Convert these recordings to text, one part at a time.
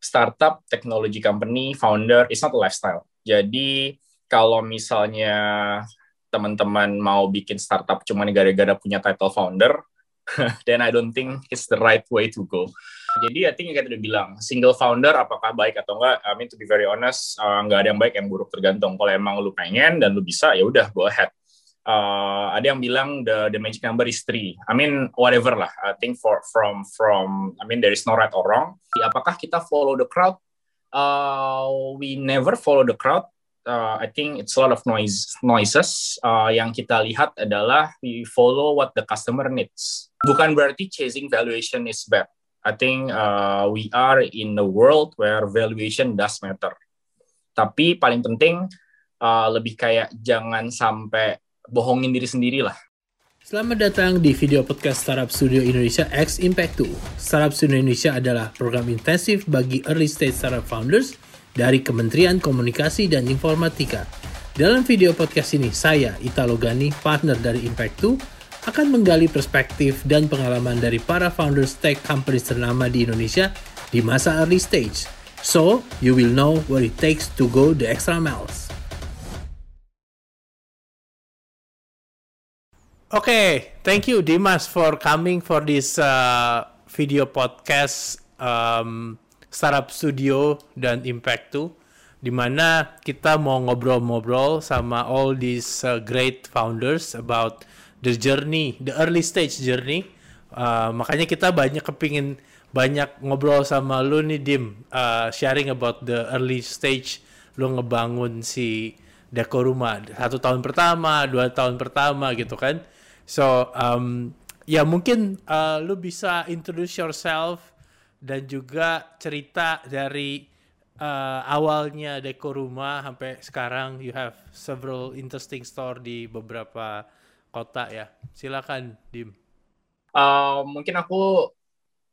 startup, technology company, founder, it's not a lifestyle. Jadi kalau misalnya teman-teman mau bikin startup cuma gara-gara punya title founder, then I don't think it's the right way to go. Jadi I think kayak tadi bilang, single founder apakah baik atau enggak? I mean to be very honest, uh, nggak ada yang baik yang buruk tergantung. Kalau emang lu pengen dan lu bisa, ya udah go ahead. Uh, ada yang bilang the the magic number is three. I mean whatever lah. I think for from from I mean there is no right or wrong. Apakah kita follow the crowd? Uh, we never follow the crowd uh, I think it's a lot of noise noises. Uh, yang kita lihat adalah we follow what the customer needs. Bukan berarti chasing valuation is bad. I think uh, we are in a world where valuation does matter. Tapi paling penting uh, lebih kayak jangan sampai bohongin diri sendiri lah. Selamat datang di video podcast Startup Studio Indonesia X Impact 2. Startup Studio Indonesia adalah program intensif bagi early stage startup founders dari Kementerian Komunikasi dan Informatika. Dalam video podcast ini, saya, Italo Gani, partner dari Impact 2, akan menggali perspektif dan pengalaman dari para founders tech companies ternama di Indonesia di masa early stage. So, you will know what it takes to go the extra miles. Okay, thank you Dimas for coming for this uh, video podcast. Um, Startup Studio dan Impact 2 di mana kita mau ngobrol-ngobrol sama all these uh, great founders about the journey, the early stage journey. Uh, makanya kita banyak kepingin banyak ngobrol sama lu nih Dim, uh, sharing about the early stage lu ngebangun si Deko Rumah satu tahun pertama, dua tahun pertama gitu kan. So um, ya mungkin uh, lu bisa introduce yourself dan juga cerita dari uh, awalnya deko rumah sampai sekarang you have several interesting store di beberapa kota ya. Silakan Dim. Uh, mungkin aku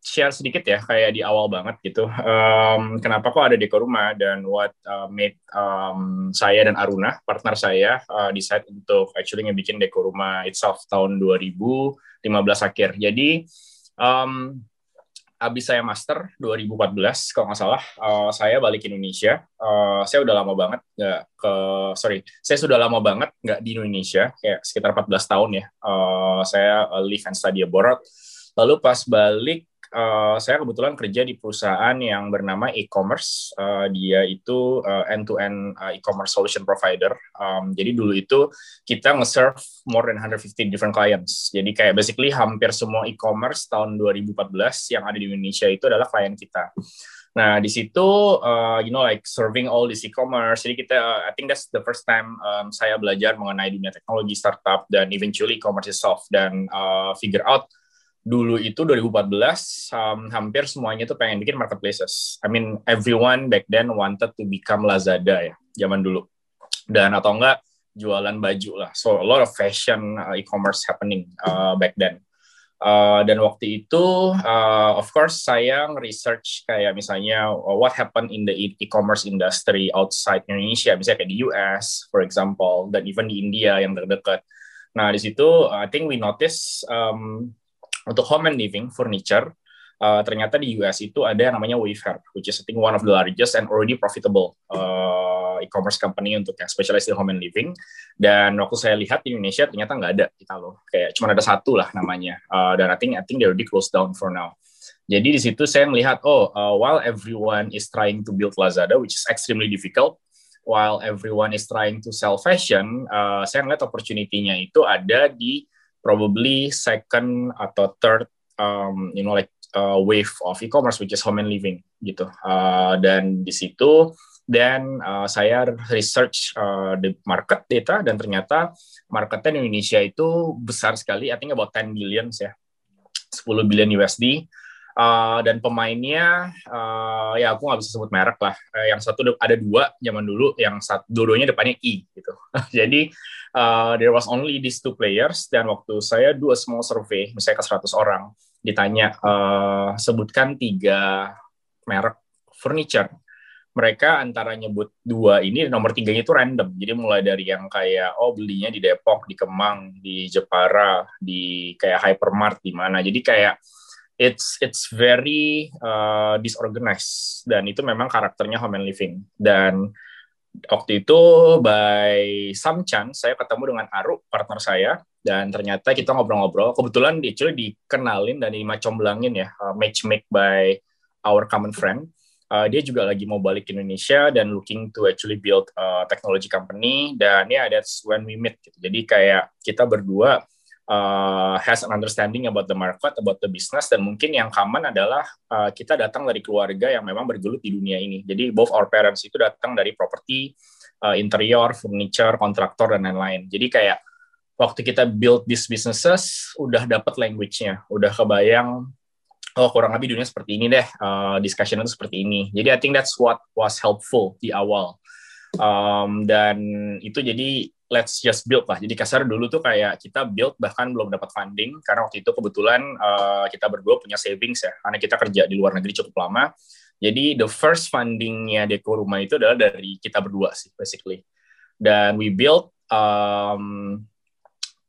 share sedikit ya kayak di awal banget gitu. Um, kenapa kok ada deko rumah dan what uh, made um, saya dan Aruna partner saya uh, decide untuk actually ngebikin deko rumah itself tahun 2015 akhir. Jadi um, abis saya master 2014 kalau nggak salah uh, saya balik ke Indonesia uh, saya udah lama banget nggak ke sorry saya sudah lama banget nggak di Indonesia kayak sekitar 14 tahun ya uh, saya live and study abroad lalu pas balik uh, saya kebetulan kerja di perusahaan yang bernama e-commerce. Uh, dia itu uh, end-to-end uh, e-commerce solution provider. Um, jadi dulu itu kita nge-serve more than 150 different clients. Jadi kayak basically hampir semua e-commerce tahun 2014 yang ada di Indonesia itu adalah klien kita. Nah, di situ, uh, you know, like serving all this e-commerce. Jadi kita, uh, I think that's the first time um, saya belajar mengenai dunia teknologi startup dan eventually e-commerce itself dan uh, figure out dulu itu 2014 um, hampir semuanya tuh pengen bikin marketplaces. I mean everyone back then wanted to become Lazada ya zaman dulu. Dan atau enggak jualan baju lah. So a lot of fashion uh, e-commerce happening uh, back then. Uh, dan waktu itu, uh, of course, saya research kayak misalnya uh, what happened in the e- e-commerce industry outside Indonesia, misalnya kayak di US, for example, dan even di India yang terdekat. Nah di situ, I think we notice um, untuk home and living furniture uh, ternyata di US itu ada yang namanya Wayfair, which is I think one of the largest and already profitable uh, e-commerce company untuk yang specialized in home and living. Dan waktu saya lihat di Indonesia ternyata nggak ada kita loh, kayak cuma ada satu lah namanya. Uh, dan I think I think they already closed down for now. Jadi di situ saya melihat, oh, uh, while everyone is trying to build Lazada, which is extremely difficult, while everyone is trying to sell fashion, uh, saya melihat opportunity-nya itu ada di probably second atau third um, you know like uh, wave of e-commerce which is home and living gitu. Uh, dan di situ dan uh, saya research uh, the market data dan ternyata marketnya di Indonesia itu besar sekali I think about 10 billion ya. 10 billion USD Uh, dan pemainnya uh, ya aku nggak bisa sebut merek lah. Uh, yang satu ada dua zaman dulu yang satu dua-duanya depannya i gitu. Jadi uh, there was only these two players dan waktu saya dua small survey misalnya ke 100 orang ditanya uh, sebutkan tiga merek furniture. Mereka antara nyebut dua ini nomor tiganya itu random. Jadi mulai dari yang kayak oh belinya di Depok di Kemang di Jepara di kayak hypermart di mana. Jadi kayak it's it's very uh, disorganized. Dan itu memang karakternya home and living. Dan waktu itu by some chance saya ketemu dengan Aru partner saya. Dan ternyata kita ngobrol-ngobrol. Kebetulan dia dikenalin dan dimacomblangin ya. Uh, match make by our common friend. Uh, dia juga lagi mau balik ke Indonesia dan looking to actually build a technology company. Dan ya yeah, that's when we meet gitu. Jadi kayak kita berdua uh, has an understanding about the market, about the business, dan mungkin yang common adalah uh, kita datang dari keluarga yang memang bergelut di dunia ini. Jadi both our parents itu datang dari properti, uh, interior, furniture, kontraktor, dan lain-lain. Jadi kayak waktu kita build these businesses, udah dapat language-nya, udah kebayang, oh kurang lebih dunia seperti ini deh, uh, discussion itu seperti ini. Jadi I think that's what was helpful di awal. Um, dan itu jadi let's just build lah. Jadi kasar dulu tuh kayak kita build bahkan belum dapat funding karena waktu itu kebetulan uh, kita berdua punya savings ya karena kita kerja di luar negeri cukup lama. Jadi the first fundingnya Deko Rumah itu adalah dari kita berdua sih basically. Dan we build um,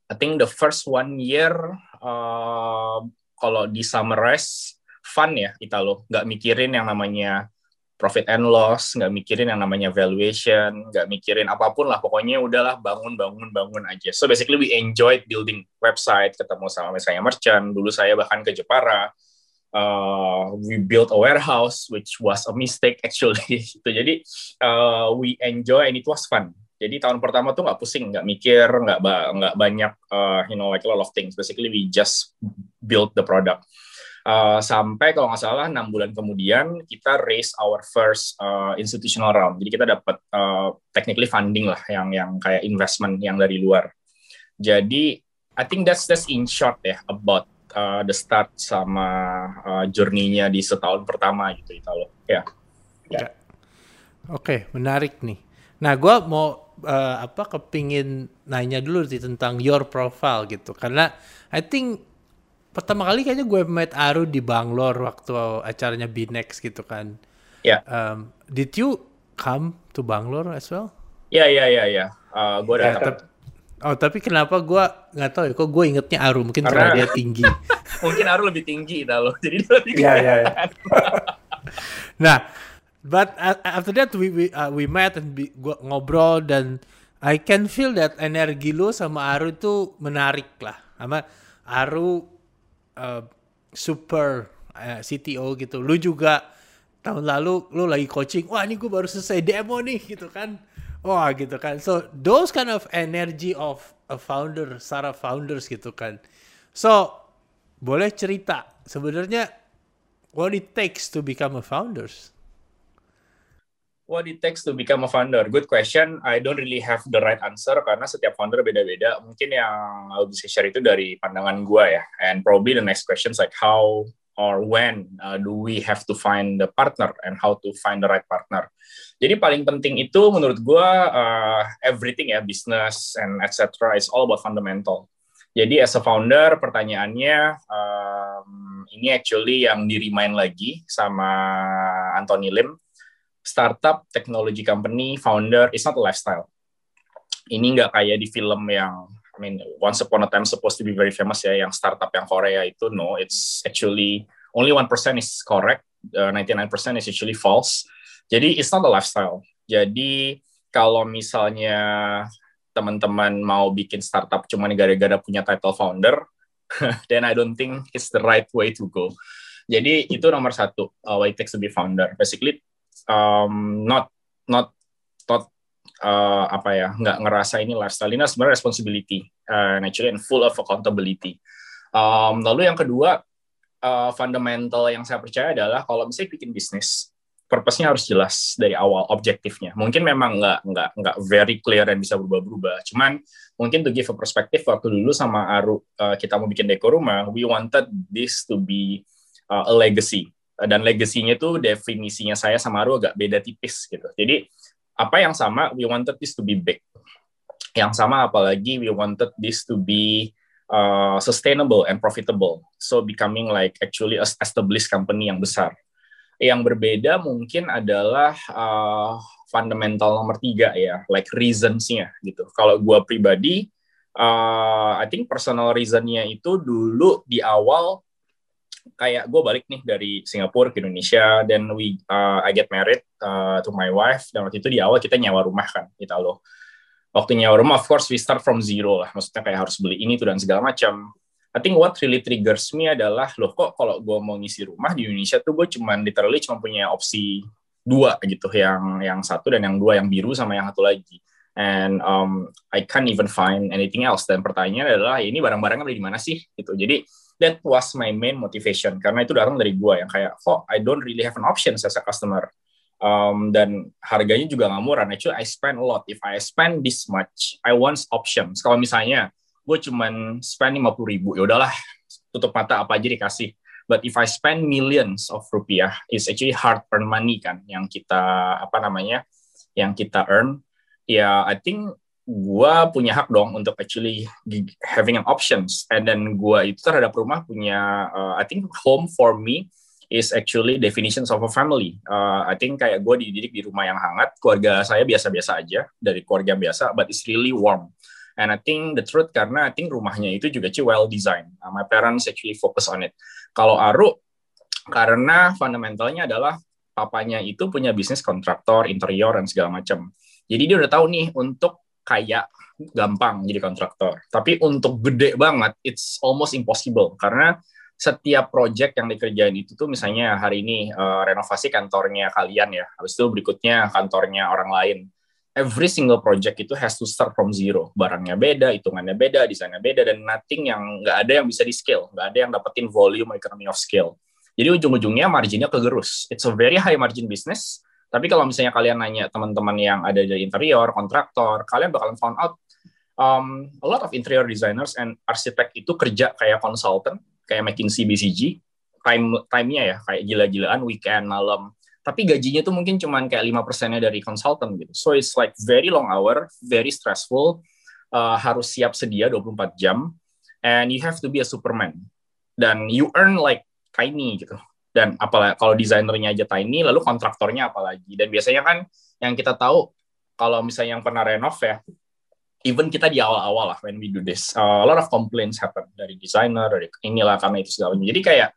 I think the first one year uh, kalau di summarize fun ya Italo, nggak mikirin yang namanya profit and loss, nggak mikirin yang namanya valuation, nggak mikirin apa pun lah. Pokoknya udahlah bangun, bangun, bangun aja. So basically we enjoyed building website, ketemu sama misalnya merchant. Dulu saya bahkan ke Jepara. Uh, we built a warehouse, which was a mistake actually. Itu jadi uh, we enjoy and it was fun. Jadi tahun pertama tuh nggak pusing, nggak mikir, nggak nggak banyak, uh, you know, like a lot of things. Basically we just build the product. Uh, sampai kalau nggak salah enam bulan kemudian kita raise our first uh, institutional round. Jadi kita dapat uh, technically funding lah yang yang kayak investment yang dari luar. Jadi I think that's that's in short ya about uh, the start sama uh, journey-nya di setahun pertama gitu Italo. Ya. Yeah. Oke, okay, menarik nih. Nah, gue mau uh, apa kepingin nanya dulu sih tentang your profile gitu, karena I think pertama kali kayaknya gue met Aru di Bangalore waktu acaranya Binex gitu kan. Ya. Yeah. Um, did you come to Bangalore as well? Iya iya iya iya. Uh, gue ya, datang. Oh tapi kenapa gue nggak tahu ya? Kok gue ingetnya Aru mungkin karena, karena dia tinggi. mungkin Aru lebih tinggi dah loh. Jadi dia lebih. Iya iya. iya. nah, but after that we we uh, we met and be, gua ngobrol dan I can feel that energi lo sama Aru itu menarik lah. Sama Aru uh, super uh, eh, CTO gitu. Lu juga tahun lalu lu lagi coaching, wah ini gue baru selesai demo nih gitu kan. Wah gitu kan. So those kind of energy of a founder, Sarah founders gitu kan. So boleh cerita sebenarnya what it takes to become a founders? What it takes to become a founder? Good question. I don't really have the right answer karena setiap founder beda-beda. Mungkin yang aku bisa share itu dari pandangan gue ya. And probably the next question is like how or when uh, do we have to find the partner and how to find the right partner. Jadi paling penting itu menurut gue uh, everything ya business and etc. is all about fundamental. Jadi as a founder pertanyaannya um, ini actually yang di remind lagi sama Anthony Lim startup technology company founder is not a lifestyle. Ini nggak kayak di film yang I mean once upon a time supposed to be very famous ya yang startup yang Korea itu no it's actually only one percent is correct uh, 99% is actually false. Jadi it's not a lifestyle. Jadi kalau misalnya teman-teman mau bikin startup cuma gara-gara punya title founder, then I don't think it's the right way to go. Jadi itu nomor satu, uh, why it takes to be founder. Basically, um, not not not uh, apa ya nggak ngerasa ini lifestyle ini sebenarnya responsibility uh, naturally and full of accountability. Um, lalu yang kedua uh, fundamental yang saya percaya adalah kalau misalnya bikin bisnis purpose-nya harus jelas dari awal objektifnya. Mungkin memang nggak nggak nggak very clear dan bisa berubah-berubah. Cuman mungkin to give a perspective waktu dulu sama Aru uh, kita mau bikin dekor rumah, we wanted this to be uh, a legacy dan legasinya itu definisinya saya sama Aru agak beda tipis gitu. Jadi apa yang sama we wanted this to be big. Yang sama apalagi we wanted this to be uh, sustainable and profitable. So becoming like actually a established company yang besar. Yang berbeda mungkin adalah uh, fundamental nomor tiga ya, like reasons-nya gitu. Kalau gue pribadi, uh, I think personal reason-nya itu dulu di awal kayak gue balik nih dari Singapura ke Indonesia dan we uh, I get married uh, to my wife dan waktu itu di awal kita nyewa rumah kan kita loh. Waktu nyewa rumah of course we start from zero lah. Maksudnya kayak harus beli ini tuh dan segala macam. I think what really triggers me adalah loh kok kalau gue mau ngisi rumah di Indonesia tuh gue cuman literally cuma punya opsi dua gitu yang yang satu dan yang dua yang biru sama yang satu lagi. And um, I can't even find anything else. Dan pertanyaannya adalah ini barang-barangnya beli di mana sih? Gitu. Jadi that was my main motivation karena itu datang dari gue yang kayak oh I don't really have an option as a customer um, dan harganya juga nggak murah. Actually I spend a lot. If I spend this much, I want options. Kalau misalnya gue cuman spend lima puluh ribu, ya udahlah tutup mata apa aja dikasih. But if I spend millions of rupiah, it's actually hard earn money kan yang kita apa namanya yang kita earn. Ya, I think gue punya hak dong untuk actually having an options. And then gue itu terhadap rumah punya uh, I think home for me is actually definitions of a family. Uh, I think kayak gue dididik di rumah yang hangat keluarga saya biasa-biasa aja dari keluarga biasa but it's really warm. And I think the truth karena I think rumahnya itu juga cuy well designed. Uh, my parents actually focus on it. Kalau Aru karena fundamentalnya adalah papanya itu punya bisnis kontraktor interior dan segala macam. Jadi dia udah tahu nih untuk kaya gampang jadi kontraktor. Tapi untuk gede banget, it's almost impossible karena setiap project yang dikerjain itu tuh misalnya hari ini uh, renovasi kantornya kalian ya, habis itu berikutnya kantornya orang lain. Every single project itu has to start from zero. Barangnya beda, hitungannya beda, desainnya beda, dan nothing yang nggak ada yang bisa di scale, nggak ada yang dapetin volume economy of scale. Jadi ujung-ujungnya marginnya kegerus. It's a very high margin business, tapi kalau misalnya kalian nanya teman-teman yang ada di interior, kontraktor, kalian bakalan found out um, a lot of interior designers and arsitek itu kerja kayak consultant, kayak McKinsey, BCG, time time-nya ya kayak gila-gilaan weekend, malam. Tapi gajinya tuh mungkin cuman kayak lima persennya dari consultant gitu. So it's like very long hour, very stressful, uh, harus siap sedia 24 jam, and you have to be a superman. Dan you earn like tiny gitu dan apalagi kalau desainernya aja tiny lalu kontraktornya apalagi dan biasanya kan yang kita tahu kalau misalnya yang pernah renov ya even kita di awal-awal lah when we do this uh, a lot of complaints happen dari desainer dari inilah karena itu segala macam. Jadi kayak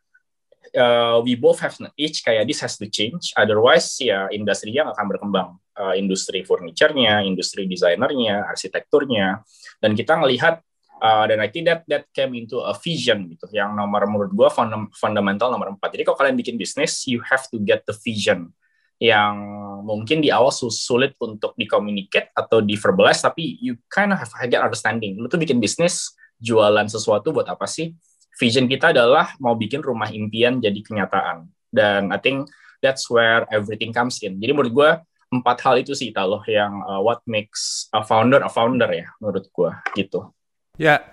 uh, we both have each kayak this has to change. Otherwise ya industrinya akan berkembang. Uh, industri furniturnya industri desainernya arsitekturnya. Dan kita ngelihat Uh, dan I think that that came into a vision gitu, yang nomor menurut gue fund fundamental nomor empat. Jadi kalau kalian bikin bisnis, you have to get the vision yang mungkin di awal sulit untuk di-communicate atau di-verbalize, tapi you kind of have a get understanding. Lu tuh bikin bisnis, jualan sesuatu buat apa sih? Vision kita adalah mau bikin rumah impian jadi kenyataan. Dan I think that's where everything comes in. Jadi menurut gue, empat hal itu sih, loh yang uh, what makes a founder a founder ya, menurut gue, gitu. Ya,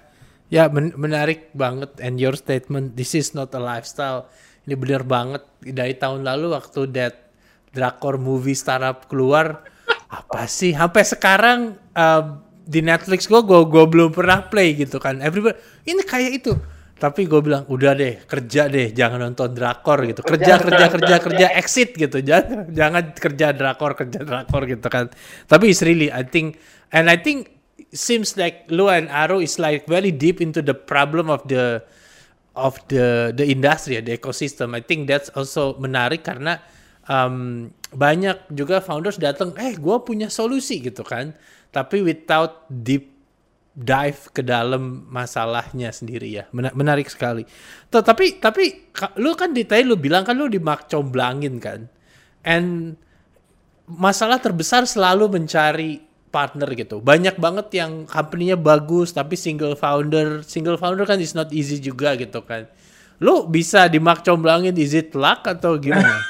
ya men menarik banget. And your statement, this is not a lifestyle. Ini benar banget. Dari tahun lalu waktu that drakor movie startup keluar, apa sih? Sampai sekarang uh, di Netflix gue, gue gue belum pernah play gitu kan. Everybody, ini kayak itu. Tapi gue bilang udah deh kerja deh, jangan nonton drakor gitu. Kerja kerja kerja kerja exit gitu. Jangan jangan kerja drakor kerja drakor gitu kan. Tapi it's really I think and I think seems like Lu and Arrow is like very deep into the problem of the of the the industry, the ecosystem. I think that's also menarik karena um, banyak juga founders datang, eh gue punya solusi gitu kan, tapi without deep dive ke dalam masalahnya sendiri ya, menarik sekali. Tapi tapi lu kan detail lu bilang kan lu dimakcomblangin kan, and masalah terbesar selalu mencari partner gitu. Banyak banget yang company-nya bagus tapi single founder, single founder kan is not easy juga gitu kan. Lu bisa dimakcomblangin is it luck atau gimana?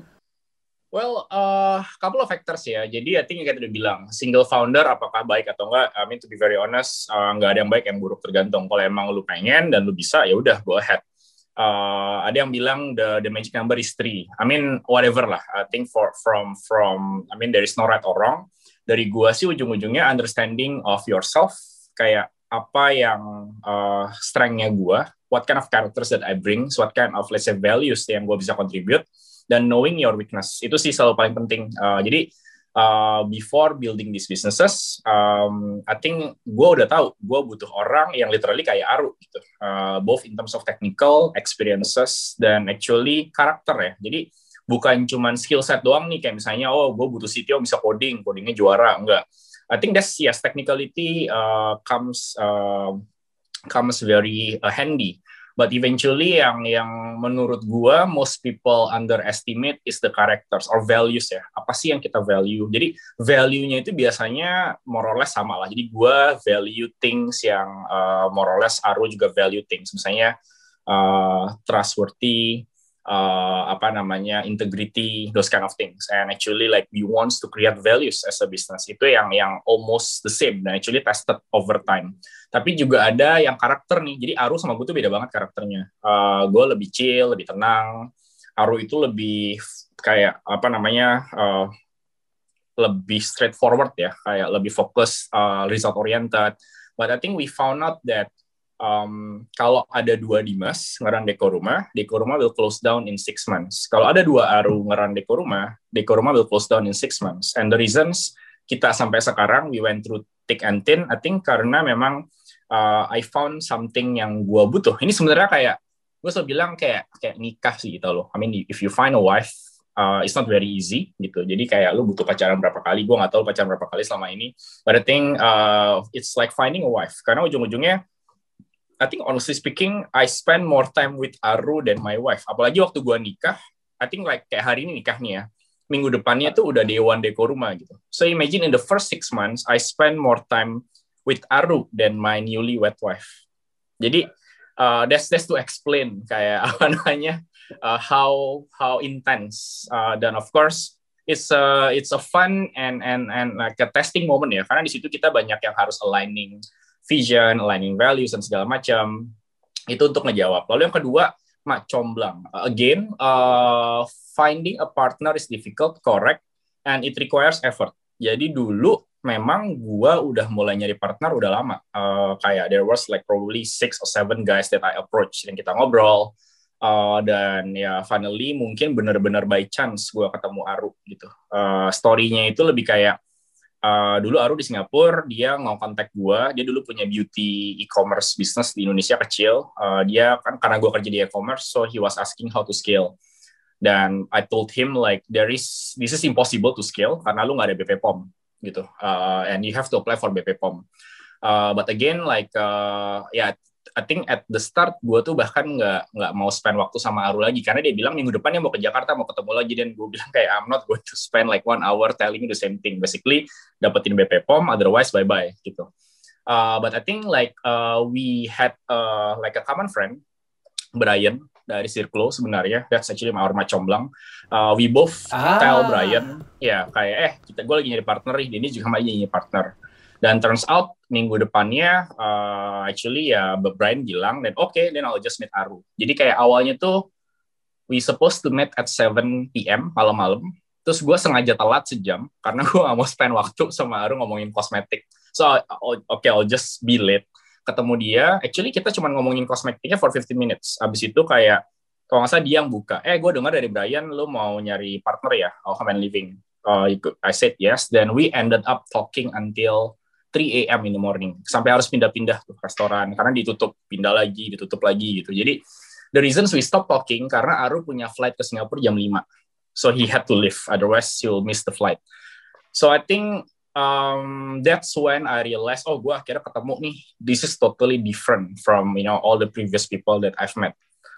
well, uh, couple of factors ya. Jadi I think yang udah bilang, single founder apakah baik atau enggak? I mean to be very honest, uh, nggak ada yang baik yang buruk tergantung. Kalau emang lu pengen dan lu bisa, ya udah go ahead. Uh, ada yang bilang the the magic number is three. I mean whatever lah. I think for from from I mean there is no right or wrong dari gua sih ujung-ujungnya understanding of yourself kayak apa yang uh, strength-nya gua, what kind of characters that I bring, what kind of let's say values yang gua bisa contribute dan knowing your weakness itu sih selalu paling penting. Uh, jadi uh, before building these businesses, um, I think gue udah tahu gue butuh orang yang literally kayak Aru gitu, uh, both in terms of technical experiences dan actually karakter ya. Jadi bukan cuman skill set doang nih kayak misalnya oh gue butuh CTO bisa coding, codingnya juara enggak. I think that's yes technicality uh, comes uh, comes very uh, handy But eventually yang yang menurut gua most people underestimate is the characters or values ya. Apa sih yang kita value? Jadi value-nya itu biasanya more or less sama lah. Jadi gua value things yang uh, more or less Aru juga value things. Misalnya uh, trustworthy, uh, apa namanya integrity those kind of things. And actually like we wants to create values as a business. Itu yang yang almost the same. Dan actually tested over time. Tapi juga ada yang karakter nih. Jadi Aru sama gue tuh beda banget karakternya. Uh, gue lebih chill lebih tenang. Aru itu lebih kayak apa namanya uh, lebih straightforward ya. Kayak lebih fokus uh, result oriented but I think we found out that um, kalau ada dua Dimas ngeran Deko Rumah, Deko Rumah will close down in six months. Kalau ada dua Aru ngeran Deko Rumah, Deko Rumah will close down in six months. And the reasons kita sampai sekarang we went through thick and thin, I think karena memang uh, I found something yang gue butuh. Ini sebenarnya kayak gue selalu bilang kayak kayak nikah sih gitu loh. I mean if you find a wife uh, it's not very easy gitu. Jadi kayak lu butuh pacaran berapa kali? Gue nggak tahu pacaran berapa kali selama ini. But I think uh, it's like finding a wife. Karena ujung-ujungnya I think honestly speaking, I spend more time with Aru than my wife. Apalagi waktu gua nikah, I think like kayak hari ini nikah nih ya. Minggu depannya tuh udah dewan deko rumah gitu. So imagine in the first six months, I spend more time with Aru than my newly wed wife. Jadi uh, that's that's to explain kayak apa namanya uh, how how intense uh, dan of course it's a it's a fun and and and like a testing moment ya karena di situ kita banyak yang harus aligning vision, aligning values dan segala macam. Itu untuk ngejawab. Lalu yang kedua, mak comblang. Again, uh, finding a partner is difficult, correct, and it requires effort. Jadi dulu memang gua udah mulai nyari partner udah lama. Uh, kayak there was like probably six or seven guys that I approach dan kita ngobrol. Uh, dan ya finally mungkin benar-benar by chance gue ketemu Aru gitu. Uh, story-nya itu lebih kayak uh, dulu Aru di Singapura dia mau kontak gue dia dulu punya beauty e-commerce business di Indonesia kecil. Uh, dia kan karena gue kerja di e-commerce so he was asking how to scale. Dan I told him like there is this is impossible to scale karena lu nggak ada BP POM gitu. Uh, and you have to apply for BP POM uh, but again like uh, ya yeah, I think at the start gue tuh bahkan nggak nggak mau spend waktu sama Aru lagi. Karena dia bilang minggu depan dia mau ke Jakarta mau ketemu lagi. Dan gue bilang kayak I'm not going to spend like one hour telling you the same thing. Basically dapetin BP POM otherwise bye bye gitu. Uh, but I think like uh, we had uh, like a common friend Brian dari Circlo sebenarnya. That's actually my my comblang. Uh, we both ah. tell Brian ya kayak eh kita gue lagi nyari partner nih. Ini juga lagi nyari partner dan turns out minggu depannya uh, actually ya Brian bilang dan oke okay, then I'll just meet Aru. Jadi kayak awalnya tuh we supposed to meet at 7 p.m. malam-malam. Terus gue sengaja telat sejam karena gue gak mau spend waktu sama Aru ngomongin kosmetik. So oke okay, I'll just be late. Ketemu dia, actually kita cuma ngomongin kosmetiknya for 15 minutes. Abis itu kayak kalau nggak salah dia yang buka. Eh gue dengar dari Brian lu mau nyari partner ya, oh come and living. Uh, I said yes. Then we ended up talking until 3 a.m. in the morning. Sampai harus pindah-pindah tuh restoran. Karena ditutup pindah lagi ditutup lagi gitu. Jadi the reasons we stop talking karena Aru punya flight ke Singapura jam 5 so he had to leave. Otherwise he'll miss the flight. So I think um, that's when I realized oh gue akhirnya ketemu nih. This is totally different from you know all the previous people that I've met.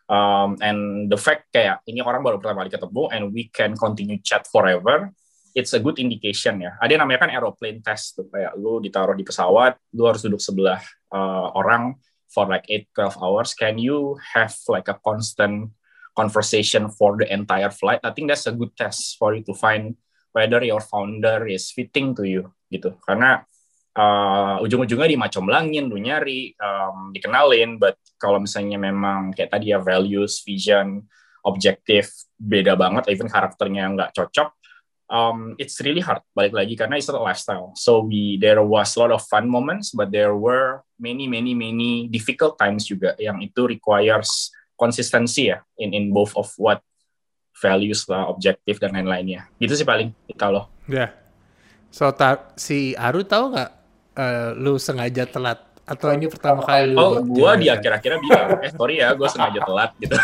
Um, and the fact kayak ini orang baru pertama kali ketemu and we can continue chat forever it's a good indication ya. Ada yang namanya kan aeroplane test tuh kayak lu ditaruh di pesawat, lu harus duduk sebelah uh, orang for like 8 12 hours. Can you have like a constant conversation for the entire flight? I think that's a good test for you to find whether your founder is fitting to you gitu. Karena uh, ujung-ujungnya di macam langin lu nyari um, dikenalin but kalau misalnya memang kayak tadi ya values, vision, objektif beda banget even karakternya nggak cocok um, it's really hard balik lagi karena it's a lifestyle. So we there was a lot of fun moments, but there were many many many difficult times juga yang itu requires konsistensi ya in in both of what values lah, objektif dan lain-lainnya. Gitu sih paling kita loh. Ya. Yeah. So ta si Aru tahu nggak uh, lu sengaja telat atau ini pertama kali lu? Oh, gua di akhir-akhirnya bilang, eh sorry ya, gue sengaja telat gitu.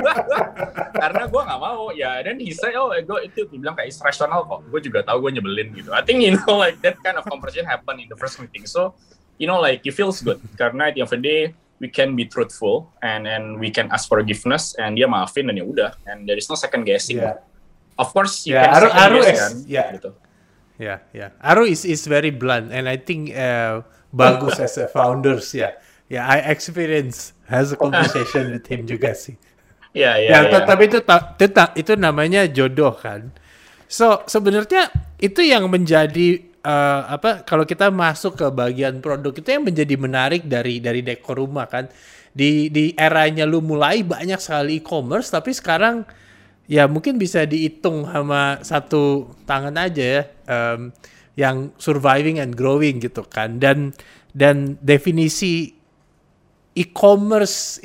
Karena gue nggak mau ya. Dan he said, oh, gue itu bilang kayak rasional kok. Gue juga tahu gue nyebelin gitu. I think you know like that kind of conversation happen in the first meeting. So you know like it feels good karena at the end of the day we can be truthful and and we can ask forgiveness and dia maafin dan ya udah and there is no second guessing. Yeah. Of course you yeah, can Aru, second Aru guess is, kan. Yeah. Gitu. Yeah, yeah. Aru is is very blunt, and I think uh, bagus as a founders. Yeah, yeah. I experience has a conversation with him juga sih. Yeah, yeah. Ya, yeah. tapi itu itu itu namanya jodoh kan. So sebenarnya itu yang menjadi uh, apa? Kalau kita masuk ke bagian produk itu yang menjadi menarik dari dari dekor rumah kan. Di di eranya lu mulai banyak sekali e-commerce, tapi sekarang ya mungkin bisa dihitung sama satu tangan aja ya um, yang surviving and growing gitu kan dan dan definisi e-commerce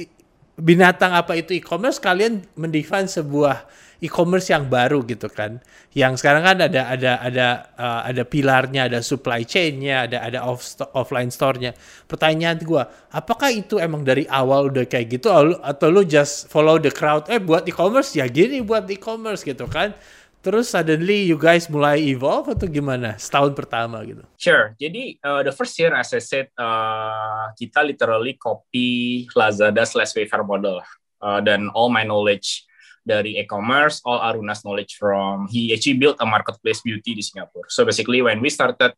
binatang apa itu e-commerce kalian mendefine sebuah e-commerce yang baru gitu kan. Yang sekarang kan ada ada ada uh, ada pilarnya, ada supply chain-nya, ada ada off offline store-nya. Pertanyaan gue, apakah itu emang dari awal udah kayak gitu atau lu just follow the crowd? Eh buat e-commerce ya gini buat e-commerce gitu kan. Terus suddenly you guys mulai evolve atau gimana setahun pertama gitu? Sure. Jadi uh, the first year as I said uh, kita literally copy Lazada slash Wayfair model uh, dan all my knowledge dari e-commerce, all Aruna's knowledge from he actually built a marketplace beauty di Singapura. So basically when we started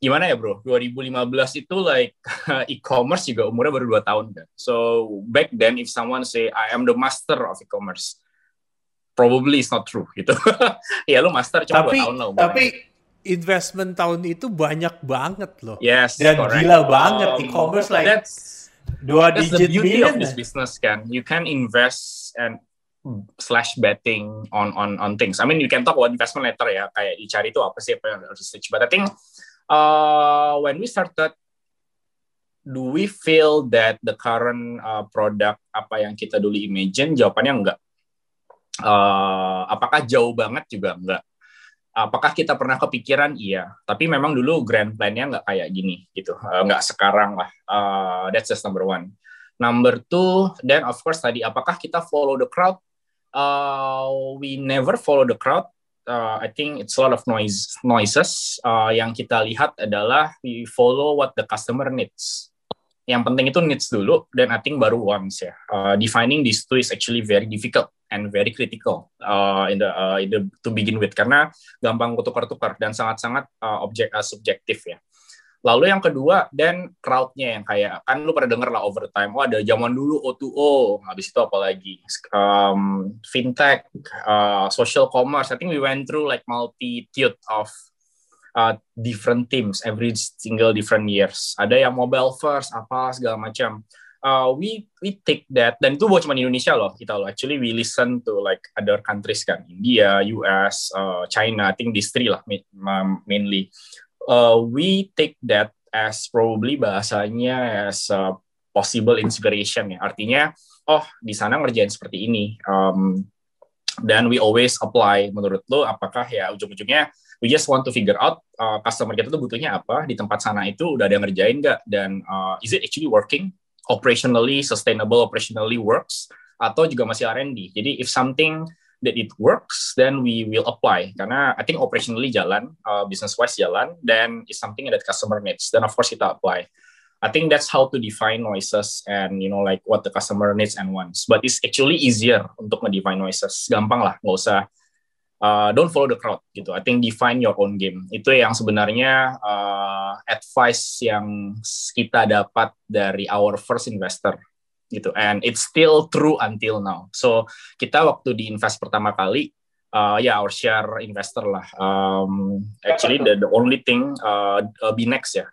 gimana ya bro 2015 itu like e-commerce juga umurnya baru dua tahun kan so back then if someone say I am the master of e-commerce probably it's not true gitu ya lu master cuma tapi, dua tahun lah umurnya. tapi investment tahun itu banyak banget loh yes dan correct. gila banget um, e-commerce like that's, dua that's digit the beauty million of this business kan you can invest and slash betting on on on things. I mean, you can talk about investment later ya, kayak dicari itu apa sih apa yang harus research. But I think uh, when we started, do we feel that the current uh, product apa yang kita dulu imagine? Jawabannya enggak. Uh, apakah jauh banget juga enggak? Apakah kita pernah kepikiran? Iya. Tapi memang dulu grand plan-nya nggak kayak gini gitu. Uh, nggak sekarang lah. Uh, that's just number one. Number two, then of course tadi apakah kita follow the crowd? uh, we never follow the crowd. Uh, I think it's a lot of noise noises. Uh, yang kita lihat adalah we follow what the customer needs. Yang penting itu needs dulu, dan I think baru wants ya. Uh, defining these two is actually very difficult and very critical uh, in the uh, in the to begin with karena gampang tukar-tukar dan sangat-sangat uh, objek uh, subjektif ya. Lalu yang kedua, dan crowd-nya yang kayak, kan lu pernah denger lah over time, oh ada zaman dulu O2O, habis itu apa lagi? Um, fintech, uh, social commerce, I think we went through like multitude of uh, different teams every single different years. Ada yang mobile first, apa segala macam. Uh, we we take that dan itu bukan cuma Indonesia loh kita loh actually we listen to like other countries kan India, US, uh, China I think these three lah mainly uh, we take that as probably bahasanya as a possible inspiration ya. Artinya, oh di sana ngerjain seperti ini. Um, dan we always apply menurut lo apakah ya ujung-ujungnya we just want to figure out uh, customer kita tuh butuhnya apa di tempat sana itu udah ada yang ngerjain nggak dan uh, is it actually working operationally sustainable operationally works atau juga masih R&D jadi if something that it works, then we will apply. Karena I think operationally jalan, uh, business wise jalan, then it's something that customer needs. Then of course kita apply. I think that's how to define noises and you know like what the customer needs and wants. But it's actually easier untuk ngedefine noises. Gampang lah, nggak usah. Uh, don't follow the crowd gitu. I think define your own game. Itu yang sebenarnya uh, advice yang kita dapat dari our first investor gitu. And it's still true until now. So kita waktu di invest pertama kali uh, ya yeah, our share investor lah. Um, actually the, the only thing uh, uh, be next ya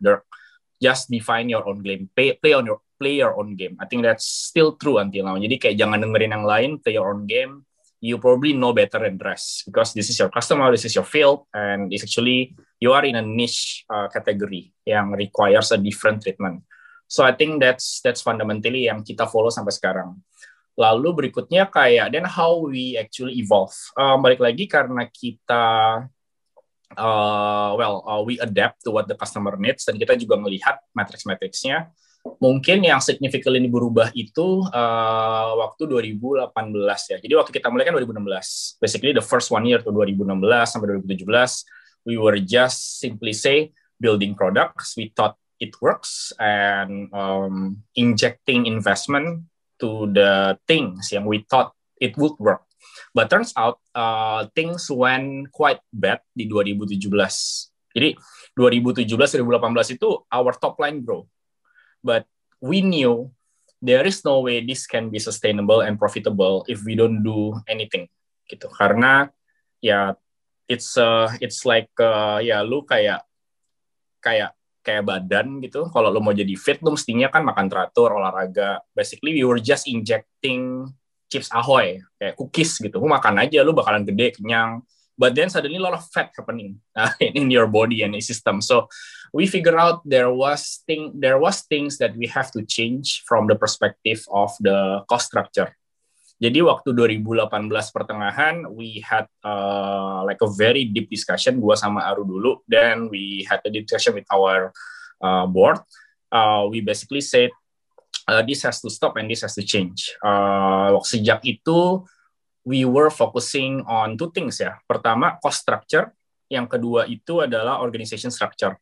just define your own game. Play, play on your play your own game. I think that's still true until now. Jadi kayak jangan dengerin yang lain play your own game you probably know better than rest because this is your customer, this is your field, and it's actually you are in a niche uh, category yang requires a different treatment. So I think that's that's fundamentally yang kita follow sampai sekarang. Lalu berikutnya kayak then how we actually evolve. Um, balik lagi karena kita uh, well uh, we adapt to what the customer needs dan kita juga melihat matrix-matrixnya mungkin yang significantly berubah itu uh, waktu 2018 ya. Jadi waktu kita mulai kan 2016. Basically the first one year to 2016 sampai 2017 we were just simply say building products. We thought it works and um, injecting investment to the things yang we thought it would work. But turns out uh, things went quite bad di 2017. Jadi 2017 2018 itu our top line grow. But we knew there is no way this can be sustainable and profitable if we don't do anything gitu. Karena ya it's uh, it's like uh, ya lu kayak kayak kayak badan gitu. Kalau lo mau jadi fit, lo mestinya kan makan teratur, olahraga. Basically, we were just injecting chips ahoy kayak cookies gitu lu makan aja lu bakalan gede kenyang but then suddenly a lot of fat happening uh, in, in your body and system so we figure out there was thing there was things that we have to change from the perspective of the cost structure jadi waktu 2018 pertengahan we had uh, like a very deep discussion gua sama Aru dulu then we had a discussion with our uh, board uh, we basically said uh, this has to stop and this has to change. Uh, sejak itu we were focusing on two things ya. Pertama cost structure, yang kedua itu adalah organization structure.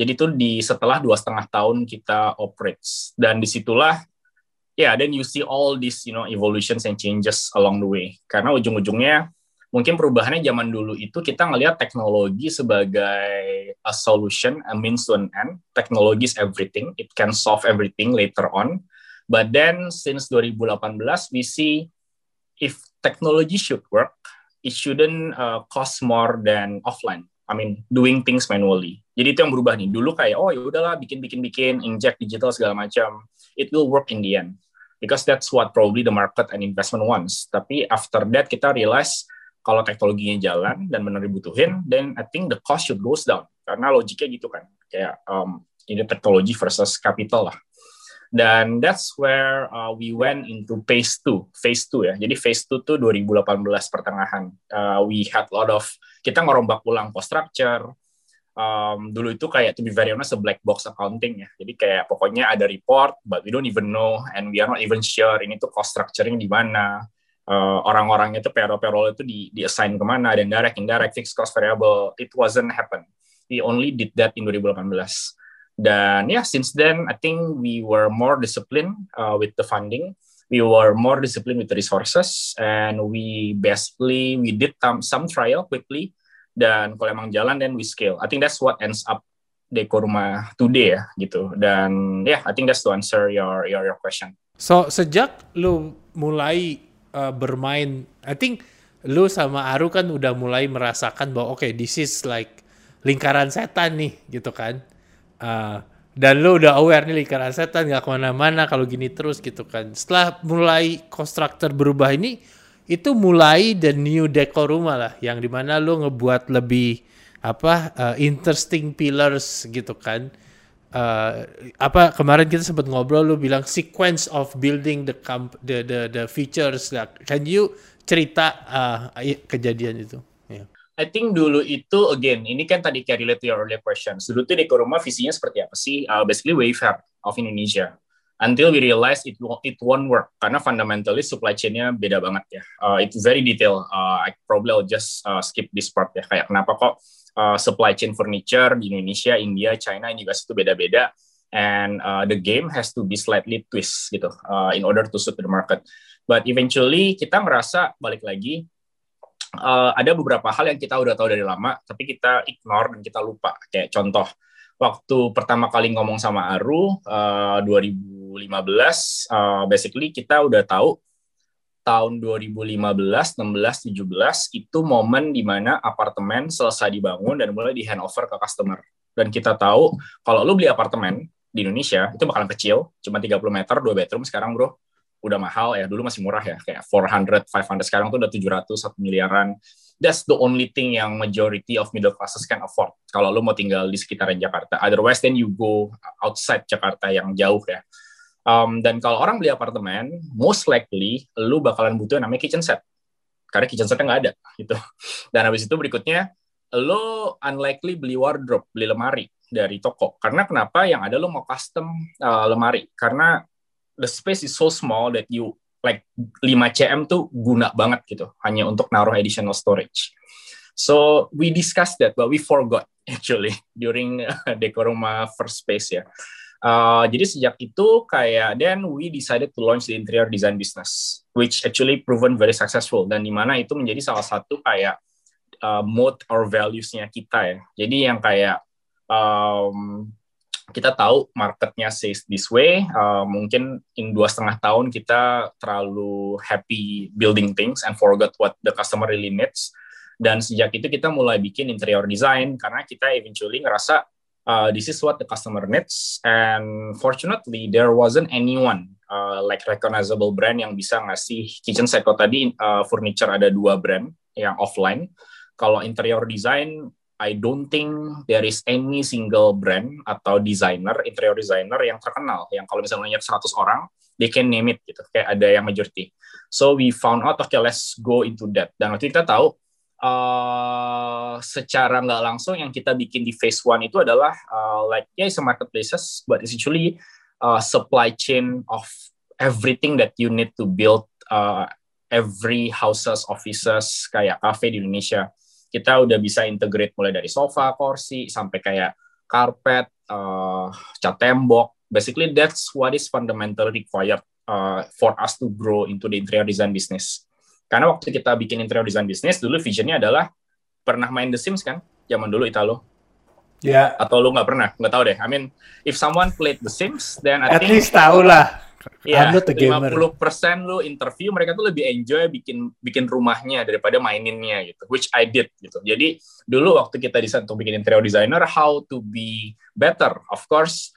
Jadi itu di setelah dua setengah tahun kita operates dan di situlah ya yeah, then you see all these you know evolutions and changes along the way. Karena ujung-ujungnya mungkin perubahannya zaman dulu itu kita ngelihat teknologi sebagai a solution, a means to an end. Teknologi is everything. It can solve everything later on. But then since 2018, we see if technology should work, it shouldn't uh, cost more than offline. I mean, doing things manually. Jadi itu yang berubah nih. Dulu kayak, oh ya udahlah, bikin-bikin-bikin, inject digital segala macam. It will work in the end. Because that's what probably the market and investment wants. Tapi after that, kita realize kalau teknologinya jalan dan benar dibutuhin, then I think the cost should goes down. Karena logiknya gitu kan, kayak um, ini teknologi versus capital lah. Dan that's where uh, we went into phase 2. Phase 2 ya. Jadi phase 2 tuh 2018 pertengahan. Uh, we had a lot of, kita ngerombak ulang cost structure. Um, dulu itu kayak to be very honest a black box accounting ya. Jadi kayak pokoknya ada report but we don't even know and we are not even sure ini tuh cost structuring di mana uh, orang-orang itu payroll-payroll itu di, di assign ke mana, dan direct, indirect, fixed cost variable, it wasn't happen. We only did that in 2018. Dan ya, yeah, since then, I think we were more disciplined uh, with the funding. We were more disciplined with resources, and we basically we did some, some trial quickly. Dan kalau emang jalan, then we scale. I think that's what ends up Deko Rumah today ya gitu. Dan ya, yeah, I think that's to answer your your your question. So sejak lu mulai uh, bermain I think lu sama Aru kan udah mulai merasakan bahwa oke okay, this is like lingkaran setan nih gitu kan uh, dan lu udah aware nih lingkaran setan gak ke mana-mana kalau gini terus gitu kan. Setelah mulai konstruktor berubah ini itu mulai the new decor rumah lah yang di mana lu ngebuat lebih apa uh, interesting pillars gitu kan. Uh, apa kemarin kita sempat ngobrol lu bilang sequence of building the comp the the the features like, can you cerita uh, kejadian itu. I think dulu itu again ini kan tadi kayak relate to your earlier question dulu tuh rumah visinya seperti apa sih? Uh, basically Wayfair of Indonesia. Until we realize it won't, it won't work karena fundamentally supply chain-nya beda banget ya. Uh, it's very detail uh, I probably will just uh, skip this part ya. Kayak kenapa kok uh, supply chain furniture di Indonesia, India, China ini juga itu beda-beda. And uh, the game has to be slightly twist gitu uh, in order to suit the market. But eventually kita merasa balik lagi uh, ada beberapa hal yang kita udah tahu dari lama tapi kita ignore dan kita lupa. Kayak contoh waktu pertama kali ngomong sama Aru uh, 2015 uh, basically kita udah tahu tahun 2015, 16, 17 itu momen di mana apartemen selesai dibangun dan mulai di handover ke customer. Dan kita tahu kalau lu beli apartemen di Indonesia itu bakalan kecil, cuma 30 meter, 2 bedroom sekarang bro udah mahal ya, dulu masih murah ya, kayak 400, 500 sekarang tuh udah 700, 1 miliaran. That's the only thing yang majority of middle classes can afford. Kalau lu mau tinggal di sekitaran Jakarta. Otherwise then you go outside Jakarta yang jauh ya Um, dan kalau orang beli apartemen, most likely lu bakalan butuh yang namanya kitchen set. Karena kitchen setnya nggak ada gitu. Dan habis itu berikutnya lo unlikely beli wardrobe, beli lemari dari toko. Karena kenapa? Yang ada lo mau custom uh, lemari. Karena the space is so small that you like 5 cm tuh guna banget gitu. Hanya untuk naruh additional storage. So we discussed that, but we forgot actually during uh, Dekoruma first space ya. Uh, jadi sejak itu kayak then we decided to launch the interior design business, which actually proven very successful dan di mana itu menjadi salah satu kayak uh, mode or values-nya kita ya. Jadi yang kayak um, kita tahu marketnya says this way, uh, mungkin in dua setengah tahun kita terlalu happy building things and forget what the customer really needs. Dan sejak itu kita mulai bikin interior design karena kita eventually ngerasa uh, this is what the customer needs. And fortunately there wasn't anyone uh, like recognizable brand yang bisa ngasih kitchen set. Kalau tadi uh, furniture ada dua brand yang offline. Kalau interior design I don't think there is any single brand atau designer, interior designer yang terkenal, yang kalau misalnya 100 orang, they can name it gitu, kayak ada yang majority. So we found out, okay, let's go into that. Dan waktu kita tahu, uh, secara nggak langsung yang kita bikin di phase one itu adalah uh, like, yeah, it's a marketplaces, but it's actually uh, supply chain of everything that you need to build uh, every houses, offices, kayak cafe di Indonesia kita udah bisa integrate mulai dari sofa, kursi, sampai kayak karpet, uh, cat tembok. Basically, that's what is fundamentally required uh, for us to grow into the interior design business. Karena waktu kita bikin interior design business, dulu visionnya adalah pernah main The Sims kan? Zaman dulu Italo. Ya. Yeah. Atau lu nggak pernah? Nggak tahu deh. I mean, if someone played The Sims, then I At think... At least tahu lah. Iya, yeah, 50% lu interview mereka tuh lebih enjoy bikin bikin rumahnya daripada maininnya gitu, which I did gitu. Jadi dulu waktu kita desain untuk bikin interior designer, how to be better, of course,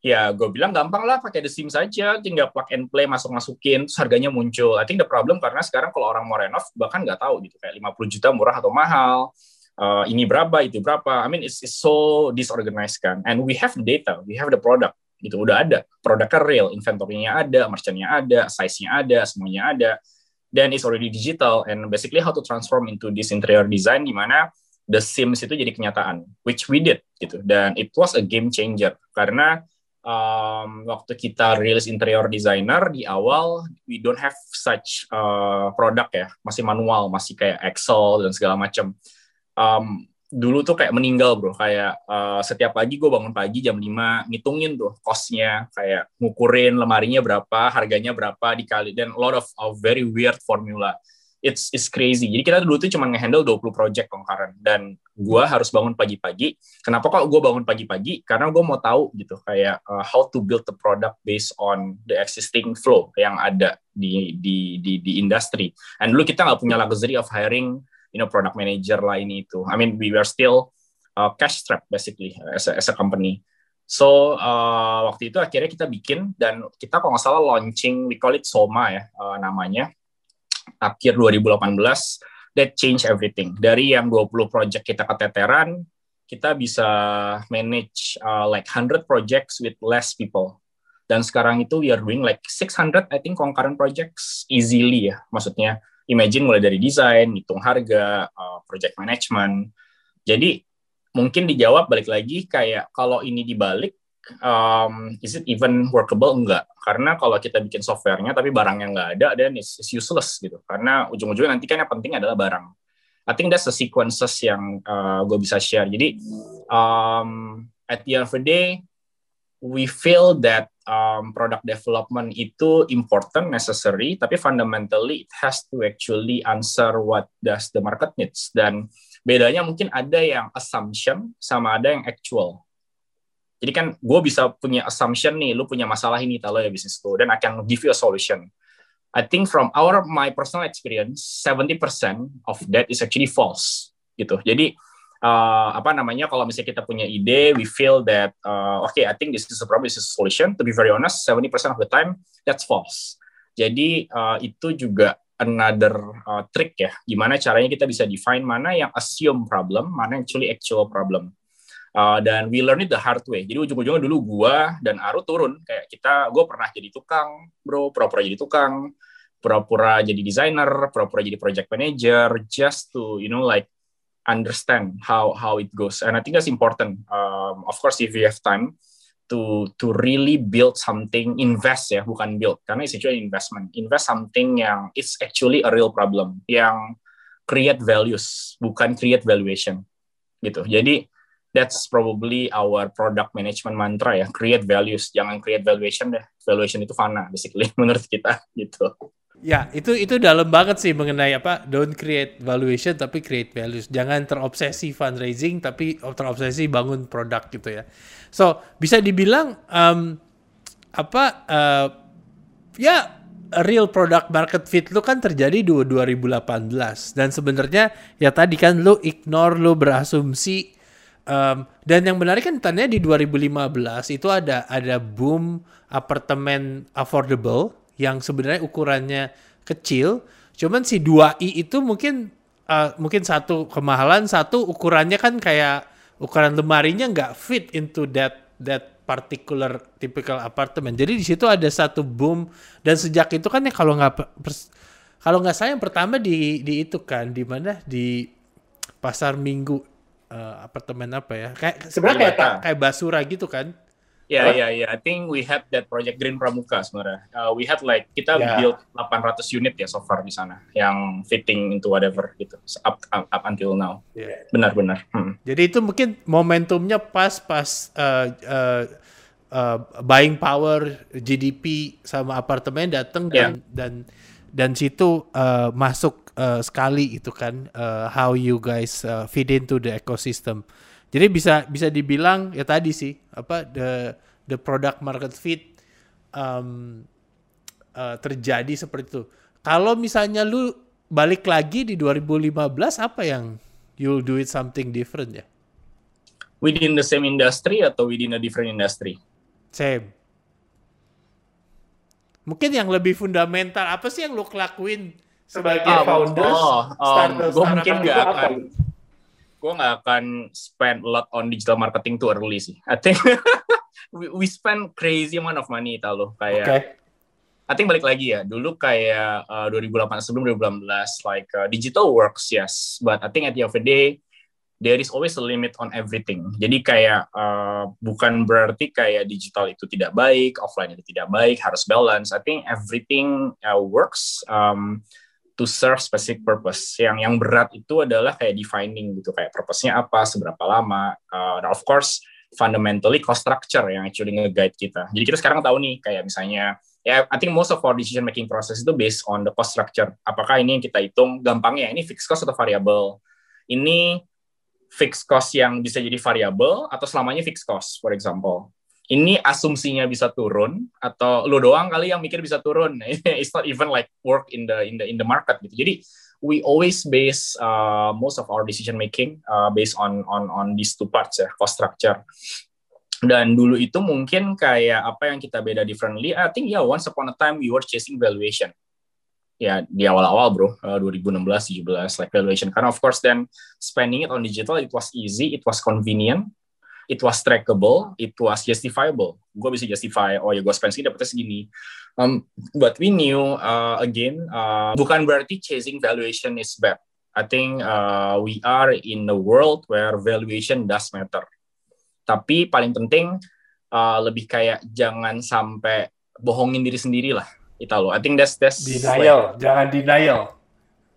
ya gue bilang gampang lah pakai The Sims saja, tinggal plug and play masuk masukin, terus harganya muncul. I think the problem karena sekarang kalau orang mau renov bahkan nggak tahu gitu kayak 50 juta murah atau mahal. Uh, ini berapa itu berapa I mean it's, it's so disorganized kan and we have the data we have the product gitu. Udah ada. Produknya real inventory-nya ada merchant-nya ada size-nya ada semuanya ada. Dan it's already digital and basically how to transform into this interior design di mana the sims itu jadi kenyataan which we did gitu. Dan it was a game changer karena um, waktu kita rilis interior designer di awal we don't have such uh, product ya. Masih manual masih kayak Excel dan segala macam. Um, dulu tuh kayak meninggal bro. Kayak uh, setiap pagi gue bangun pagi jam 5 ngitungin tuh costnya kayak ngukurin lemarinya berapa harganya berapa dikali. Dan a lot of, of very weird formula. It's it's crazy. Jadi kita dulu tuh cuma ngehandle 20 project concurrent dan gue harus bangun pagi-pagi. Kenapa kok gue bangun pagi-pagi? Karena gue mau tahu gitu kayak uh, how to build the product based on the existing flow yang ada di di di, di industry. And dulu kita nggak punya luxury of hiring you know product manager lah ini itu. I mean we were still uh, cash strapped basically as a, as a company. So uh, waktu itu akhirnya kita bikin dan kita kalau nggak salah launching we call it Soma ya uh, namanya akhir 2018 that change everything. Dari yang 20 project kita keteteran, kita bisa manage uh, like 100 projects with less people. Dan sekarang itu we are doing like 600 I think concurrent projects easily ya. Maksudnya imagine mulai dari desain, hitung harga, uh, project management. Jadi mungkin dijawab balik lagi kayak kalau ini dibalik, um, is it even workable? Enggak. Karena kalau kita bikin softwarenya tapi barangnya nggak ada, dan it's, it's useless gitu. Karena ujung-ujungnya nanti kan yang penting adalah barang. I think that's the sequences yang uh, gue bisa share. Jadi um, at the end of the day, we feel that um, product development itu important, necessary, tapi fundamentally it has to actually answer what does the market needs. Dan bedanya mungkin ada yang assumption sama ada yang actual. Jadi kan gue bisa punya assumption nih, lu punya masalah ini kalau ya bisnis lu, dan I can give you a solution. I think from our my personal experience, 70% of that is actually false gitu. Jadi uh, apa namanya kalau misalnya kita punya ide we feel that uh, okay I think this is a problem this is a solution. To be very honest 70% of the time that's false. Jadi uh, itu juga another uh, trick ya. Gimana caranya kita bisa define mana yang assume problem mana yang actually actual problem. Uh, dan we learn it the hard way. Jadi ujung-ujungnya dulu gua dan Aru turun. Kayak kita gue pernah jadi tukang bro. Pura-pura jadi tukang. Pura-pura jadi designer. Pura-pura jadi project manager. Just to you know like understand how how it goes. And I think that's important. Um, of course if you have time to to really build something invest ya bukan build. Karena it's actually investment. Invest something yang it's actually a real problem. Yang create values bukan create valuation. Gitu. Jadi that's probably our product management mantra ya. Create values. Jangan create valuation deh. Valuation itu fana basically menurut kita. Gitu Ya, itu itu dalam banget sih mengenai apa don't create valuation tapi create values. Jangan terobsesi fundraising tapi terobsesi bangun produk gitu ya. So, bisa dibilang um, apa uh, ya real product market fit lu kan terjadi di 2018 dan sebenarnya ya tadi kan lu ignore lu berasumsi um, dan yang menarik kan tanya di 2015 itu ada ada boom apartemen affordable yang sebenarnya ukurannya kecil, cuman si 2i itu mungkin uh, mungkin satu kemahalan, satu ukurannya kan kayak ukuran lemarinya nggak fit into that that particular typical apartment. Jadi di situ ada satu boom. Dan sejak itu kan ya kalau nggak kalau nggak saya yang pertama di di itu kan di mana? Di pasar minggu uh, apartemen apa ya? Kayak sebenarnya kayak kayak basura gitu kan Ya, yeah, ya, ya. I think we had that project Green Pramuka sebenarnya. Uh, we had like kita yeah. build 800 unit ya so far di sana yang fitting into whatever gitu up up, up until now. Yeah. Benar-benar. Hmm. Jadi itu mungkin momentumnya pas pas uh, uh, uh, buying power GDP sama apartemen datang dan yeah. dan dan situ uh, masuk uh, sekali itu kan uh, how you guys uh, fit into the ecosystem. Jadi bisa bisa dibilang ya tadi sih apa the the product market fit um, uh, terjadi seperti itu. Kalau misalnya lu balik lagi di 2015 apa yang you'll do it something different ya? Within the same industry atau within a different industry? Same. Mungkin yang lebih fundamental apa sih yang lu kelakuin sebagai oh, founders? Oh, um, gue mungkin gak akan gue nggak akan spend a lot on digital marketing too early sih. I think we, we spend crazy amount of money tau lo kayak. Okay. I think balik lagi ya, dulu kayak uh, 2008 sebelum 2018 like uh, digital works yes, but I think at the end of the day there is always a limit on everything. Jadi kayak uh, bukan berarti kayak digital itu tidak baik, offline itu tidak baik, harus balance. I think everything uh, works. Um, to serve specific purpose. Yang yang berat itu adalah kayak defining gitu kayak purpose-nya apa, seberapa lama. Uh, of course fundamentally cost structure yang actually nge-guide kita. Jadi kita sekarang tahu nih kayak misalnya ya I think most of our decision making process itu based on the cost structure. Apakah ini yang kita hitung gampangnya ini fixed cost atau variable? Ini fixed cost yang bisa jadi variable atau selamanya fixed cost for example ini asumsinya bisa turun atau lo doang kali yang mikir bisa turun. It's not even like work in the in the in the market gitu. Jadi we always base uh, most of our decision making uh, based on on on these two parts ya cost structure. Dan dulu itu mungkin kayak apa yang kita beda differently I think yeah, once upon a time we were chasing valuation. Ya di awal-awal bro uh, 2016 17 like valuation. Karena of course then spending it on digital it was easy it was convenient it was trackable, it was justifiable. Gue bisa justify, oh ya gue spend segini dapetnya segini. Um, but we knew uh, again, uh, bukan berarti chasing valuation is bad. I think uh, we are in a world where valuation does matter. Tapi paling penting uh, lebih kayak jangan sampai bohongin diri sendiri lah. Italo. I think that's that's denial. Like, jangan denial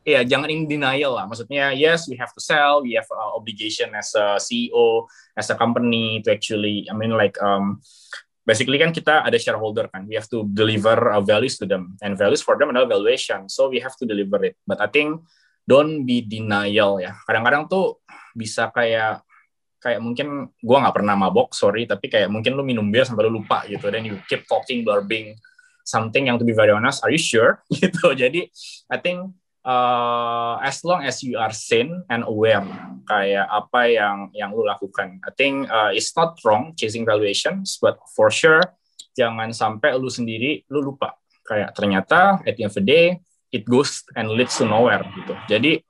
ya jangan in denial lah. Maksudnya yes we have to sell, we have uh, obligation as a CEO, as a company to actually, I mean like um, basically kan kita ada shareholder kan, we have to deliver uh, values to them and values for them adalah valuation, so we have to deliver it. But I think don't be denial ya. Kadang-kadang tuh bisa kayak kayak mungkin gua nggak pernah mabok sorry tapi kayak mungkin lu minum bir sampai lu lupa gitu dan you keep talking blurbing something yang to be very honest are you sure gitu jadi I think uh, as long as you are sane and aware kayak apa yang yang lu lakukan. I think uh, it's not wrong chasing valuations, but for sure jangan sampai lu sendiri lu lupa kayak ternyata at the end of the day it goes and leads to nowhere gitu. Jadi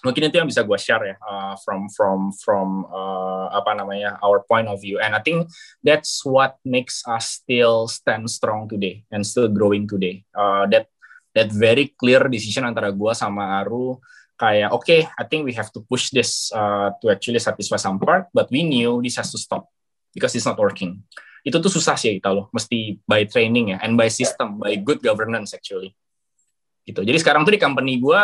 mungkin itu yang bisa gue share ya uh, from from from uh, apa namanya our point of view and I think that's what makes us still stand strong today and still growing today uh, that that very clear decision antara gue sama Aru kayak oke okay, I think we have to push this uh, to actually satisfy some part but we knew this has to stop because it's not working. Itu tuh susah sih kita loh. Mesti by training ya and by system by good governance actually. Gitu. Jadi sekarang tuh di company gue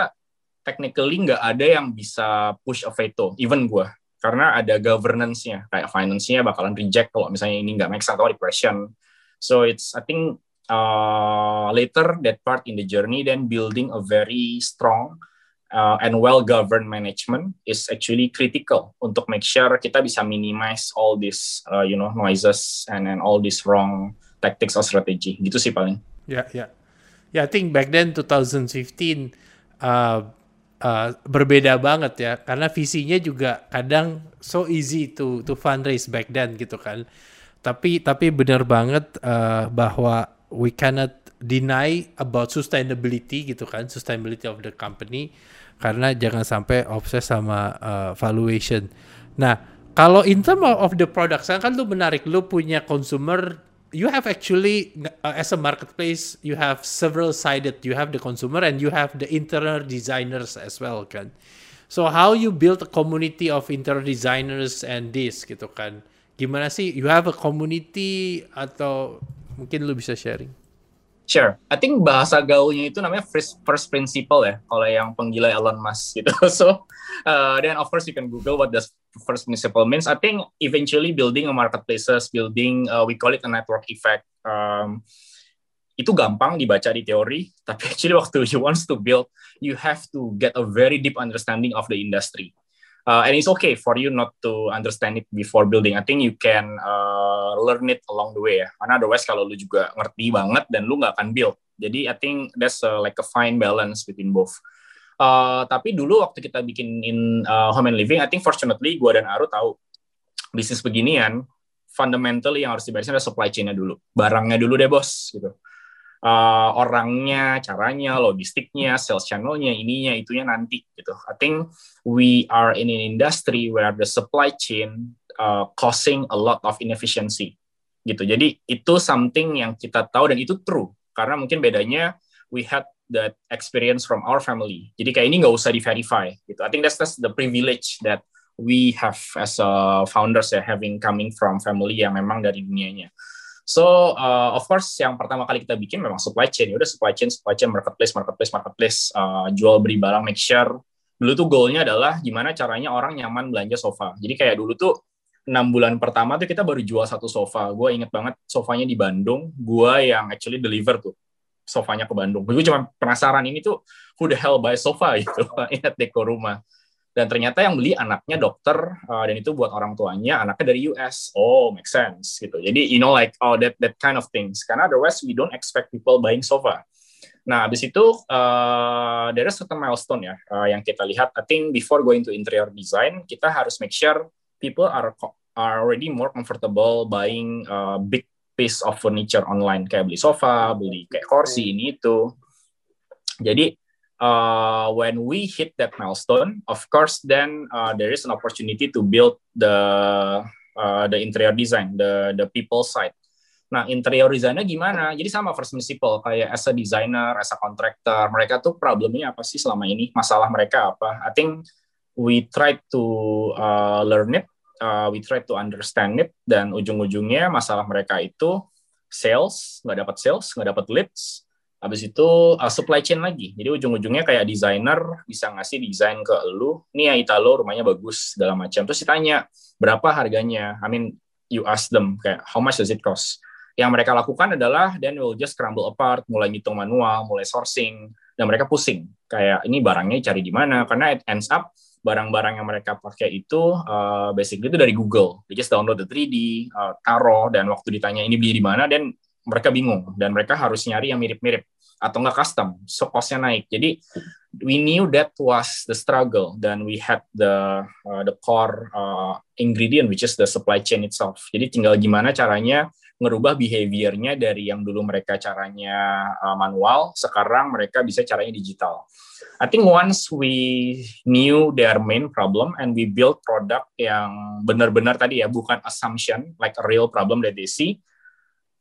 technically nggak ada yang bisa push a veto even gue karena ada governance-nya kayak finance-nya bakalan reject kalau misalnya ini nggak make sense atau di question so it's I think uh, later that part in the journey then building a very strong uh, and well governed management is actually critical untuk make sure kita bisa minimize all these uh, you know noises and and all these wrong tactics or strategy. Gitu sih paling. Ya yeah, ya yeah. yeah, I think back then 2015 uh, uh, berbeda banget ya. Karena visinya juga kadang so easy to to fundraise back then gitu kan. Tapi tapi benar banget uh, bahwa we cannot deny about sustainability gitu kan sustainability of the company karena jangan sampai obses sama uh, valuation. Nah, kalau in term of the product, kan lu menarik, lu punya consumer, you have actually uh, as a marketplace, you have several sided, you have the consumer and you have the interior designers as well kan. So how you build a community of interior designers and this gitu kan? Gimana sih? You have a community atau mungkin lu bisa sharing? Sure. I think bahasa gaulnya itu namanya first, first principle ya, kalau yang penggila Elon Musk gitu. So, uh, then of course you can Google what does first principle means. I think eventually building a marketplaces, building, uh, we call it a network effect. Um, itu gampang dibaca di teori, tapi actually waktu you wants to build, you have to get a very deep understanding of the industry uh, and it's okay for you not to understand it before building. I think you can uh, learn it along the way ya. Karena otherwise kalau lu juga ngerti banget dan lu nggak akan build. Jadi I think that's uh, like a fine balance between both. Uh, tapi dulu waktu kita bikin in uh, home and living, I think fortunately gue dan Aru tahu bisnis beginian fundamentally yang harus diberesin adalah supply chain-nya dulu. Barangnya dulu deh bos gitu uh, orangnya, caranya, logistiknya, sales channelnya, ininya, itunya nanti gitu. I think we are in an industry where the supply chain uh, causing a lot of inefficiency gitu. Jadi itu something yang kita tahu dan itu true karena mungkin bedanya we had that experience from our family. Jadi kayak ini nggak usah di verify gitu. I think that's that's the privilege that we have as a founders ya having coming from family yang memang dari dunianya. So uh, of course yang pertama kali kita bikin memang supply chain. Ya udah supply chain, supply chain, marketplace, marketplace, marketplace, uh, jual beli barang, make sure. Dulu tuh goalnya adalah gimana caranya orang nyaman belanja sofa. Jadi kayak dulu tuh enam bulan pertama tuh kita baru jual satu sofa. Gue inget banget sofanya di Bandung. Gue yang actually deliver tuh sofanya ke Bandung. Gue cuma penasaran ini tuh who the hell buy sofa gitu. Ingat deko rumah dan ternyata yang beli anaknya dokter uh, dan itu buat orang tuanya anaknya dari US oh make sense gitu. Jadi you know like oh that that kind of things. Karena otherwise we don't expect people buying sofa. Nah abis itu uh, there is certain milestone ya uh, yang kita lihat. I think before going to interior design kita harus make sure people are are already more comfortable buying uh, big piece of furniture online. Kayak beli sofa beli kayak kursi ini itu. Jadi uh, when we hit that milestone, of course, then uh, there is an opportunity to build the uh, the interior design, the the people side. Nah, interior designer gimana? Jadi sama first principle kayak as a designer, as a contractor, mereka tuh problemnya apa sih selama ini? Masalah mereka apa? I think we try to uh, learn it, uh, we try to understand it, dan ujung-ujungnya masalah mereka itu sales, nggak dapat sales, nggak dapat leads, Habis itu uh, supply chain lagi. Jadi ujung-ujungnya kayak desainer bisa ngasih desain ke lu. Nih ya Italo rumahnya bagus segala macam. Terus ditanya berapa harganya. I mean you ask them kayak how much does it cost. Yang mereka lakukan adalah then will just crumble apart, mulai ngitung manual, mulai sourcing dan mereka pusing. Kayak ini barangnya cari di mana karena it ends up barang-barang yang mereka pakai itu uh, basically itu dari Google. They just download the 3D, uh, taruh dan waktu ditanya ini beli di mana dan mereka bingung dan mereka harus nyari yang mirip-mirip atau nggak custom, so costnya naik. Jadi we knew that was the struggle dan we had the uh, the core uh, ingredient which is the supply chain itself. Jadi tinggal gimana caranya ngerubah behaviornya dari yang dulu mereka caranya uh, manual, sekarang mereka bisa caranya digital. I think once we knew their main problem and we build product yang benar-benar tadi ya bukan assumption like a real problem that they see,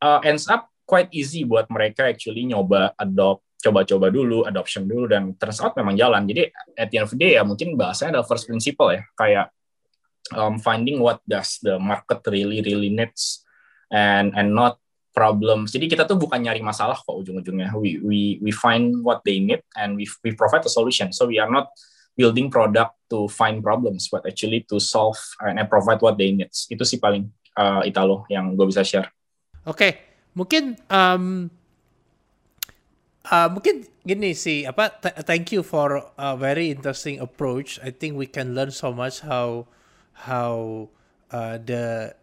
uh, ends up quite easy buat mereka actually nyoba adopt coba-coba dulu, adoption dulu, dan turns out memang jalan. Jadi at the end of the day ya mungkin bahasanya adalah first principle ya, kayak um, finding what does the market really really needs and and not problems. Jadi kita tuh bukan nyari masalah kok ujung-ujungnya. We we we find what they need and we we provide a solution. So we are not building product to find problems, but actually to solve and provide what they need. Itu sih paling uh, Italo yang gue bisa share. Oke, okay. mungkin um, uh, mungkin gini sih apa thank you for a very interesting approach. I think we can learn so much how how uh, the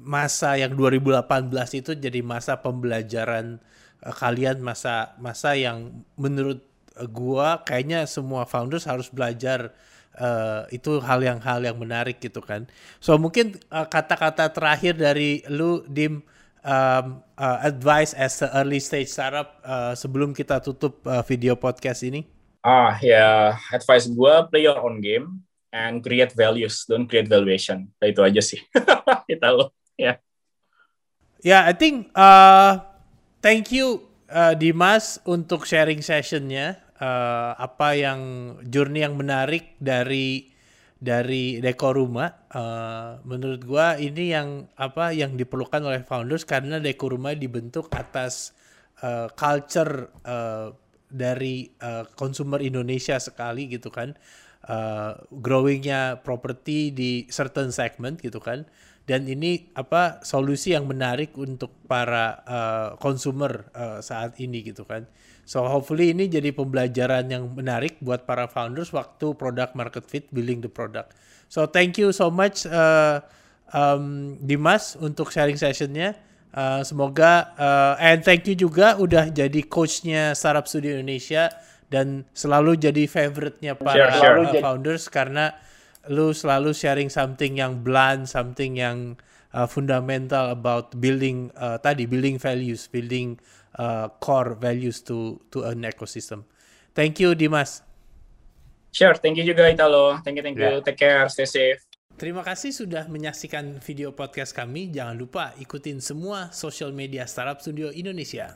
masa yang 2018 itu jadi masa pembelajaran uh, kalian masa masa yang menurut gua kayaknya semua founders harus belajar uh, itu hal yang hal yang menarik gitu kan. So mungkin uh, kata-kata uh, terakhir dari lu Dim um, uh, advice as a early stage startup uh, sebelum kita tutup uh, video podcast ini. Ah ya, advice gua play your own game and create values, don't create valuation. Nah, itu aja sih. kita lo, ya. Yeah. Yeah, I think uh, thank you uh, Dimas untuk sharing sessionnya uh, apa yang journey yang menarik dari dari dekor rumah uh, menurut gua ini yang apa yang diperlukan oleh founders karena dekor rumah dibentuk atas uh, culture uh, dari uh, consumer Indonesia sekali gitu kan. Uh, growingnya property di certain segment gitu kan. Dan ini apa solusi yang menarik untuk para uh, consumer uh, saat ini gitu kan So hopefully ini jadi pembelajaran yang menarik buat para founders waktu product market fit building the product. So thank you so much uh, um, Dimas untuk sharing sessionnya. Uh, semoga uh, and thank you juga udah jadi coachnya Startup Studio Indonesia dan selalu jadi favorite-nya para sure, sure. Uh, founders karena lu selalu sharing something yang blunt, something yang uh, fundamental about building uh, tadi building values, building uh, core values to to an ecosystem. Thank you Dimas. Sure, thank you juga Italo. Thank you, thank you. Yeah. Take care, stay safe. Terima kasih sudah menyaksikan video podcast kami. Jangan lupa ikutin semua social media Startup Studio Indonesia.